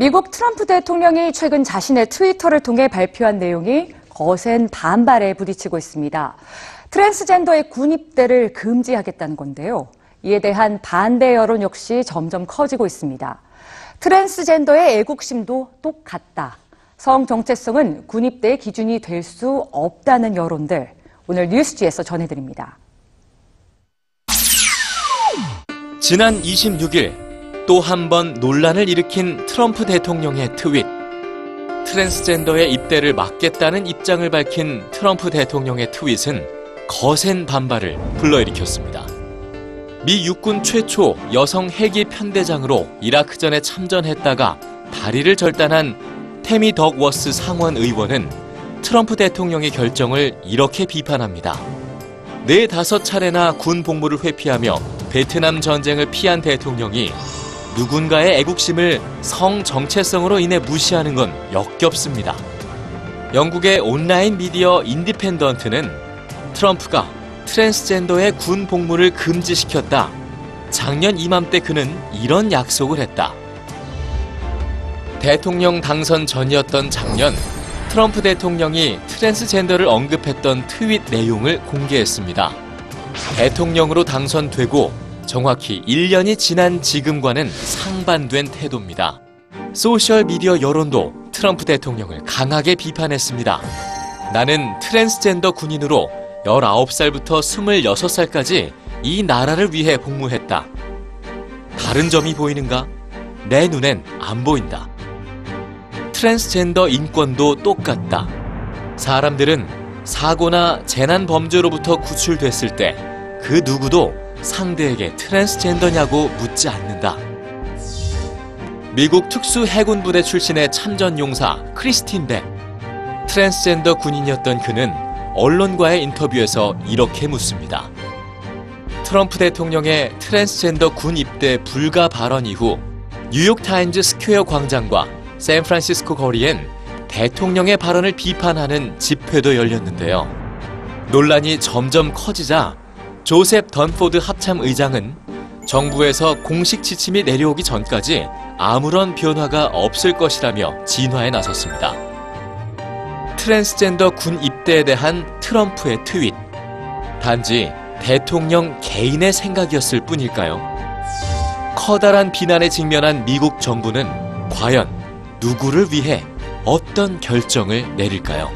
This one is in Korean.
미국 트럼프 대통령이 최근 자신의 트위터를 통해 발표한 내용이 거센 반발에 부딪히고 있습니다. 트랜스젠더의 군 입대를 금지하겠다는 건데요. 이에 대한 반대 여론 역시 점점 커지고 있습니다. 트랜스젠더의 애국심도 똑같다. 성 정체성은 군 입대의 기준이 될 수 없다는 여론들. 오늘 뉴스지에서 전해드립니다. 지난 26일 또 한 번 논란을 일으킨 트럼프 대통령의 트윗. 트랜스젠더의 입대를 막겠다는 입장을 밝힌 트럼프 대통령의 트윗은 거센 반발을 불러일으켰습니다. 미 육군 최초 여성 헬기 편대장으로 이라크전에 참전했다가 다리를 절단한 태미 덕워스 상원 의원은 트럼프 대통령의 결정을 이렇게 비판합니다. 네 다섯 차례나 군 복무를 회피하며 베트남 전쟁을 피한 대통령이 누군가의 애국심을 성 정체성으로 인해 무시하는 건 역겹습니다. 영국의 온라인 미디어 인디펜던트는 트럼프가 트랜스젠더의 군 복무를 금지시켰다. 작년 이맘때 그는 이런 약속을 했다. 대통령 당선 전이었던 작년 트럼프 대통령이 트랜스젠더를 언급했던 트윗 내용을 공개했습니다. 대통령으로 당선되고 정확히 1년이 지난 지금과는 상반된 태도입니다. 소셜미디어 여론도 트럼프 대통령을 강하게 비판했습니다. 나는 트랜스젠더 군인으로 19살부터 26살까지 이 나라를 위해 복무했다. 다른 점이 보이는가? 내 눈엔 안 보인다. 트랜스젠더 군인도 똑같다. 사람들은 사고나 재난 범죄로부터 구출됐을 때 그 누구도 상대에게 트랜스젠더냐고 묻지 않는다. 미국 특수 해군 부대 출신의 참전 용사 크리스틴 벡. 트랜스젠더 군인이었던 그는 언론과의 인터뷰에서 이렇게 묻습니다. 트럼프 대통령의 트랜스젠더 군 입대 불가 발언 이후 뉴욕 타임즈 스퀘어 광장과 샌프란시스코 거리엔 대통령의 발언을 비판하는 집회도 열렸는데요. 논란이 점점 커지자 조셉 던포드 합참 의장은 정부에서 공식 지침이 내려오기 전까지 아무런 변화가 없을 것이라며 진화에 나섰습니다. 트랜스젠더 군 입대에 대한 트럼프의 트윗. 단지 대통령 개인의 생각이었을 뿐일까요? 커다란 비난에 직면한 미국 정부는 과연 누구를 위해 어떤 결정을 내릴까요?